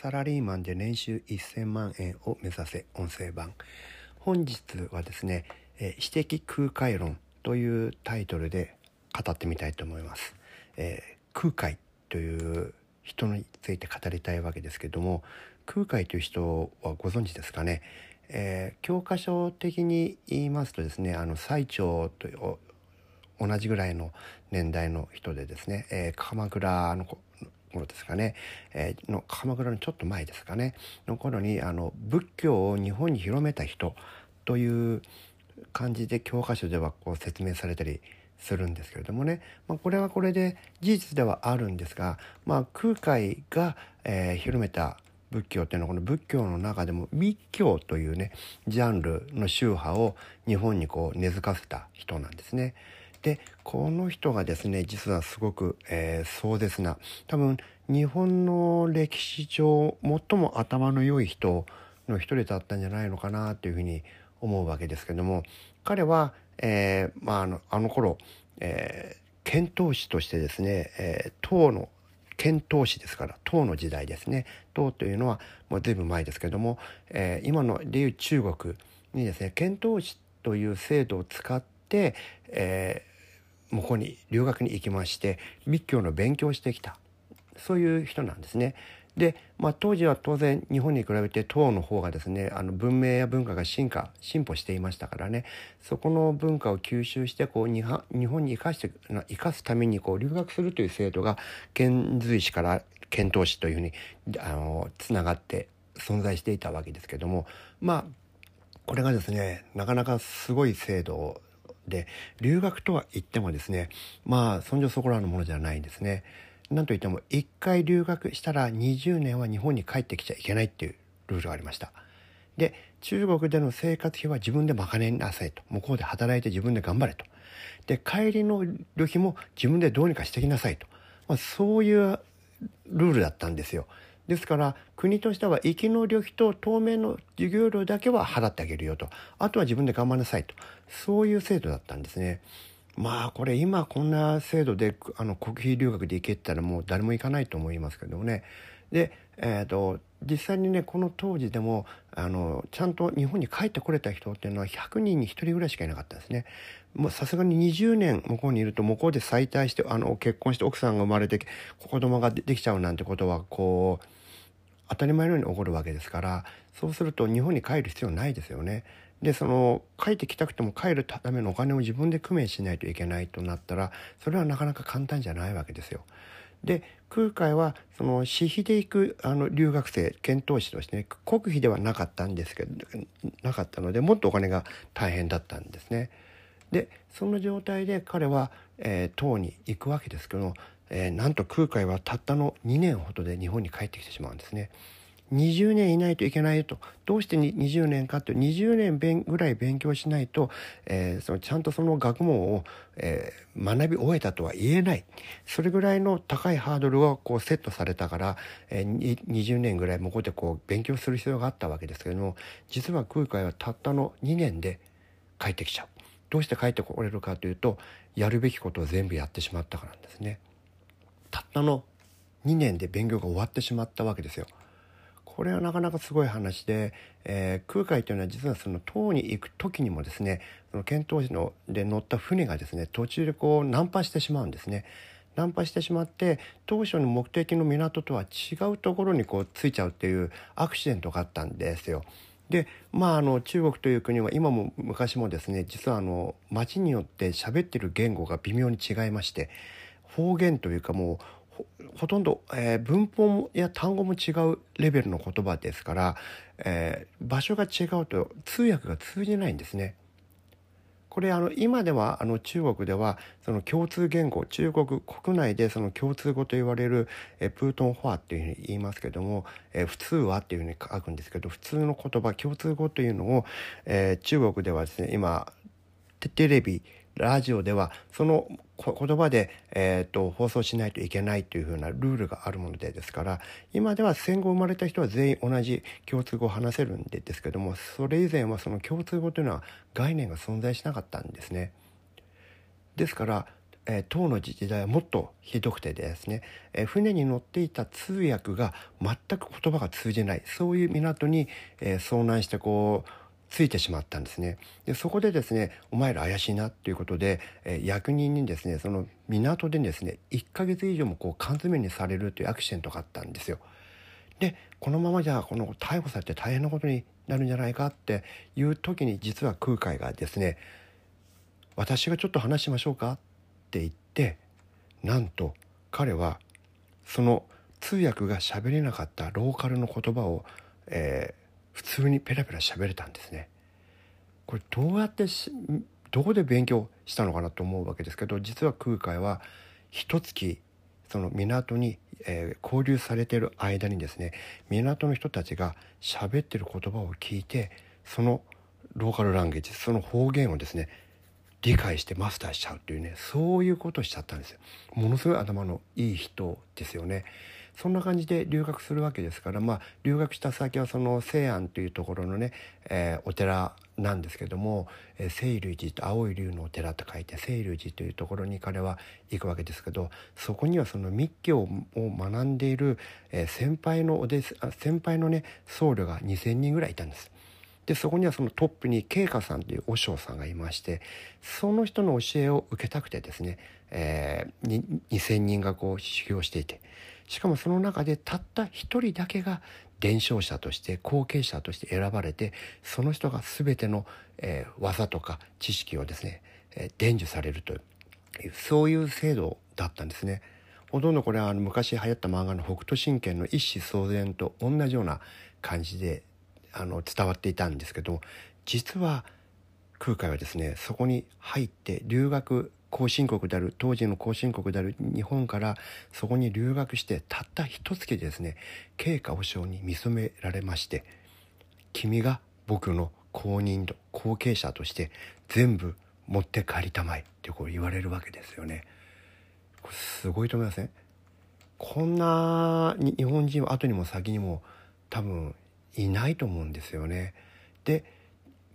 サラリーマンで年収1000万円を目指せ音声版。本日はですね、えー、私的空海論というタイトルで語ってみたいと思います、えー、空海という人について語りたいわけですけども空海という人はご存知ですかね、えー、教科書的に言いますとですねあの最長と同じぐらいの年代の人でですね、えー、鎌倉の頃ですかね、えー、の鎌倉のちょっと前ですかね。の頃にあの仏教を日本に広めた人という感じで教科書ではこう説明されたりするんですけれどもね、まあ、これはこれで事実ではあるんですが、まあ、空海が、えー、広めた仏教っていうのはこの仏教の中でも密教というねジャンルの宗派を日本にこう根付かせた人なんですね。でこの人がですね実はすごく、えー、壮絶な多分日本の歴史上最も頭の良い人の一人だったんじゃないのかなというふうに思うわけですけども彼は、えー、まあ、あのあの頃、えー、遣唐使としてですね、えー、唐の遣唐使ですから唐の時代ですね。唐というのはもう随分前ですけども、えー、今のでいう中国にですね遣唐使という制度を使って、え向こうに留学に行きまして密教の勉強をしてきた。そういう人なんですね。で、まあ、当時は当然日本に比べて唐の方がですねあの文明や文化が進化進歩していましたからね。そこの文化を吸収してこう日本に生かして生かすためにこう留学するという制度が遣隋使から遣唐使というふうにあのつながって存在していたわけですけども。まあこれがですねなかなかすごい制度で留学とは言ってもですねまあそんじょそこらのものじゃないんですね。なんといっても1回留学したら20年は日本に帰ってきちゃいけないっていうルールがありました。で中国での生活費は自分で賄いなさいと向こうで働いて自分で頑張れとで帰りの旅費も自分でどうにかしてきなさいと、まあ、そういうルールだったんですよ。ですから国としては行きの旅費と当面の授業料だけは払ってあげるよとあとは自分で頑張りなさいとそういう制度だったんですね。まあこれ今こんな制度であの国費留学で行けたらもう誰も行かないと思いますけどもね。で、えーと、実際にねこの当時でもあのちゃんと日本に帰ってこれた人っていうのは100人に1人ぐらいしかいなかったんですね。もうさすがに20年向こうにいると向こうで再退してあの結婚して奥さんが生まれて子供ができちゃうなんてことはこう当たり前のように起こるわけですからそうすると日本に帰る必要ないですよね。でその帰ってきたくても帰るためのお金を自分で工面しないといけないとなったらそれはなかなか簡単じゃないわけですよ。で空海はその私費で行くあの留学生遣唐使としてね国費ではなかったんですけどなかったのでもっとお金が大変だったんですね。でその状態で彼は、えー、唐に行くわけですけどえー、なんと空海はたったの2年ほどで日本に帰ってきてしまうんですね。20年いないといけないとどうして20年かって20年ぐらい勉強しないと、えー、そのちゃんとその学問を、えー、学び終えたとは言えないそれぐらいの高いハードルがこうセットされたから、えー、20年ぐらい向こうでこう勉強する必要があったわけですけども実は空海はたったの2年で帰ってきちゃう。どうして帰ってこれるかというとやるべきことを全部やってしまったからなんですね。たったの2年で勉強が終わってしまったわけですよ。これはなかなかすごい話で、えー、空海というのは実はその唐に行く時にもですねその遣唐使ので乗った船がですね途中でこう難破してしまうんですね。ナンパしてしまって当初の目的の港とは違うところにこう着いちゃうっていうアクシデントがあったんですよ。でまああの中国という国は今も昔もですね実はあの町によって喋ってる言語が微妙に違いまして方言というかもうほとんど、えー、文法や単語も違うレベルの言葉ですから、えー、場所が違うと通訳が通じないんですね。これあの今ではあの中国ではその共通言語中国国内でその共通語と言われるえプートンフォアっていうふうに言いますけどもえ普通はっていうふうに書くんですけど普通の言葉共通語というのをえ中国ではですね今テレビラジオではその言葉で、えーと、放送しないといけないというふうなルールがあるものでですから今では戦後生まれた人は全員同じ共通語を話せるんでですけどもそれ以前はその共通語というのは概念が存在しなかったんですね。ですから、えー、唐の時代はもっとひどくてですね、えー、船に乗っていた通訳が全く言葉が通じないそういう港に、えー、遭難してこうついてしまったんですねでそこでですねお前ら怪しいなっていうことで、えー、役人にですねその港でですね1ヶ月以上もこう缶詰にされるというアクシデントがあったんですよ。でこのままじゃこの逮捕されて大変なことになるんじゃないかっていう時に実は空海がですね私がちょっと話しましょうかって言ってなんと彼はその通訳が喋れなかったローカルの言葉を、え普通にペラペラ喋れたんですね。これどうやってどこで勉強したのかなと思うわけですけど実は空海は一月その港に、えー、交流されている間にですね港の人たちが喋ってる言葉を聞いてそのローカルランゲージその方言をですね理解してマスターしちゃうっていうねそういうことをしちゃったんですよ。ものすごい頭のいい人ですよね。そんな感じで留学するわけですから、まあ、留学した先はその西安というところのね、えー、お寺なんですけども「清流寺」と「青い龍のお寺」と書いて清流寺というところに彼は行くわけですけどそこにはその密教を学んでいる、先輩のお弟子先輩のね僧侶が2,000人ぐらいいたんです。でそこにはそのトップに慶華さんという和尚さんがいましてその人の教えを受けたくてですね、えー、2,000人がこう修行していてしかもその中でたった一人だけが伝承者として後継者として選ばれてその人が全ての、えー、技とか知識をですね、えー、伝授されるというそういう制度だったんですね。ほとんどこれはあの昔流行った漫画の「北斗神拳」の一子相伝と同じような感じであの伝わっていたんですけど実は空海はですねそこに入って留学後進国である当時の後進国である日本からそこに留学してたった一月でですね慶華和尚に見初められまして君が僕の後任と後継者として全部持って帰りたまえってこう言われるわけですよね。これすごいと思いません、ね、こんな日本人は後にも先にも多分いないと思うんですよね。で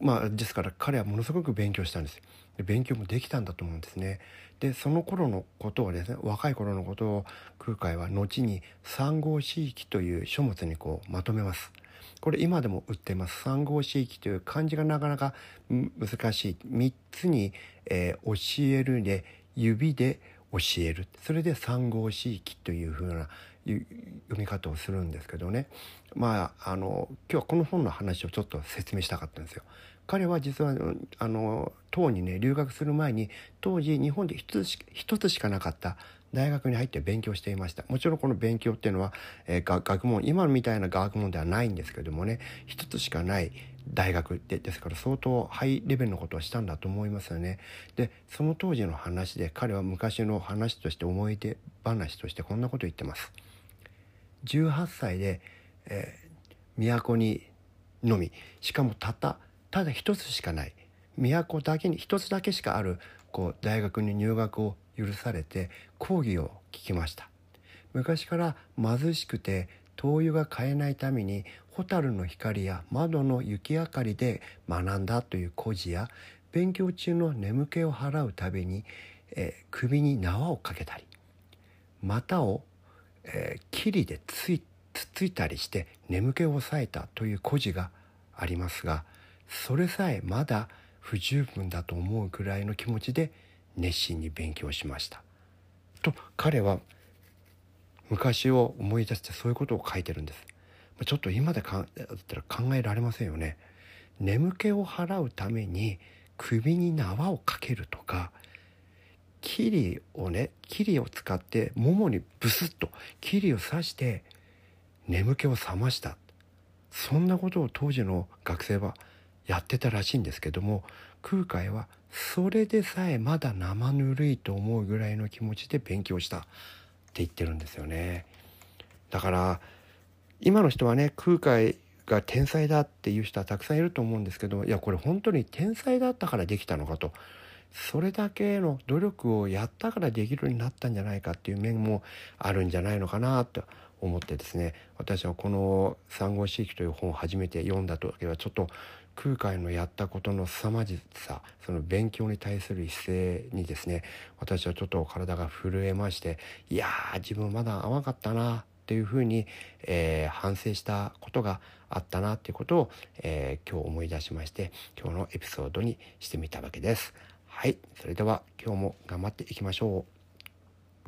まあですから彼はものすごく勉強したんです。で勉強もできたんだと思うんですね。でその頃のことをですね若い頃のことを空海は後に三号四域という書物にこうまとめます。これ今でも売ってます三号四域という漢字がなかなか難しい3つに、えー、教えるで指で教えるそれで三号四域というふうな読み方をするんですけどねまああの今日はこの本の話をちょっと説明したかったんですよ。彼は実はあの唐にね留学する前に当時日本で一つつしかなかった大学に入って勉強していましたもちろんこの勉強っていうのは、えー、学問今みたいな学問ではないんですけどもね一つしかない大学でですから相当ハイレベルのことをしたんだと思いますよね。でその当時の話で彼は昔の話として思い出話としてこんなことを言ってます。18歳で、えー、都にのみ。しかもたったただ一つしかない。都だけに一つだけしかあるこう大学に入学を許されて講義を聞きました。昔から貧しくて灯油が買えないために蛍の光や窓の雪明かりで学んだという故事や勉強中の眠気を払うために、えー、首に縄をかけたり股を、えー、霧でついつついたりして眠気を抑えたという故事がありますがそれさえまだ不十分だと思うくらいの気持ちで熱心に勉強しました。と彼は昔を思い出してそういうことを書いてるんです。ちょっと今でかだったら考えられませんよね。眠気を払うために首に縄をかけるとか霧をね霧を使ってももにブスッと霧を刺して眠気を覚ました。そんなことを当時の学生はやってたらしいんですけども空海はそれでさえまだ生ぬるいと思うぐらいの気持ちで勉強した。って言ってるんですよね。だから今の人はね空海が天才だっていう人はたくさんいると思うんですけどいやこれ本当に天才だったからできたのかと。それだけの努力をやったからできるようになったんじゃないかっていう面もあるんじゃないのかなと思ってですね私はこの「三国志域」という本を初めて読んだ時はちょっと空海のやったことの凄まじさその勉強に対する姿勢にですね私はちょっと体が震えましていやー自分まだ甘かったなっていうふうに、えー、反省したことがあったなっていうことを、えー、今日思い出しまして今日のエピソードにしてみたわけです。はいそれでは今日も頑張っていきましょう。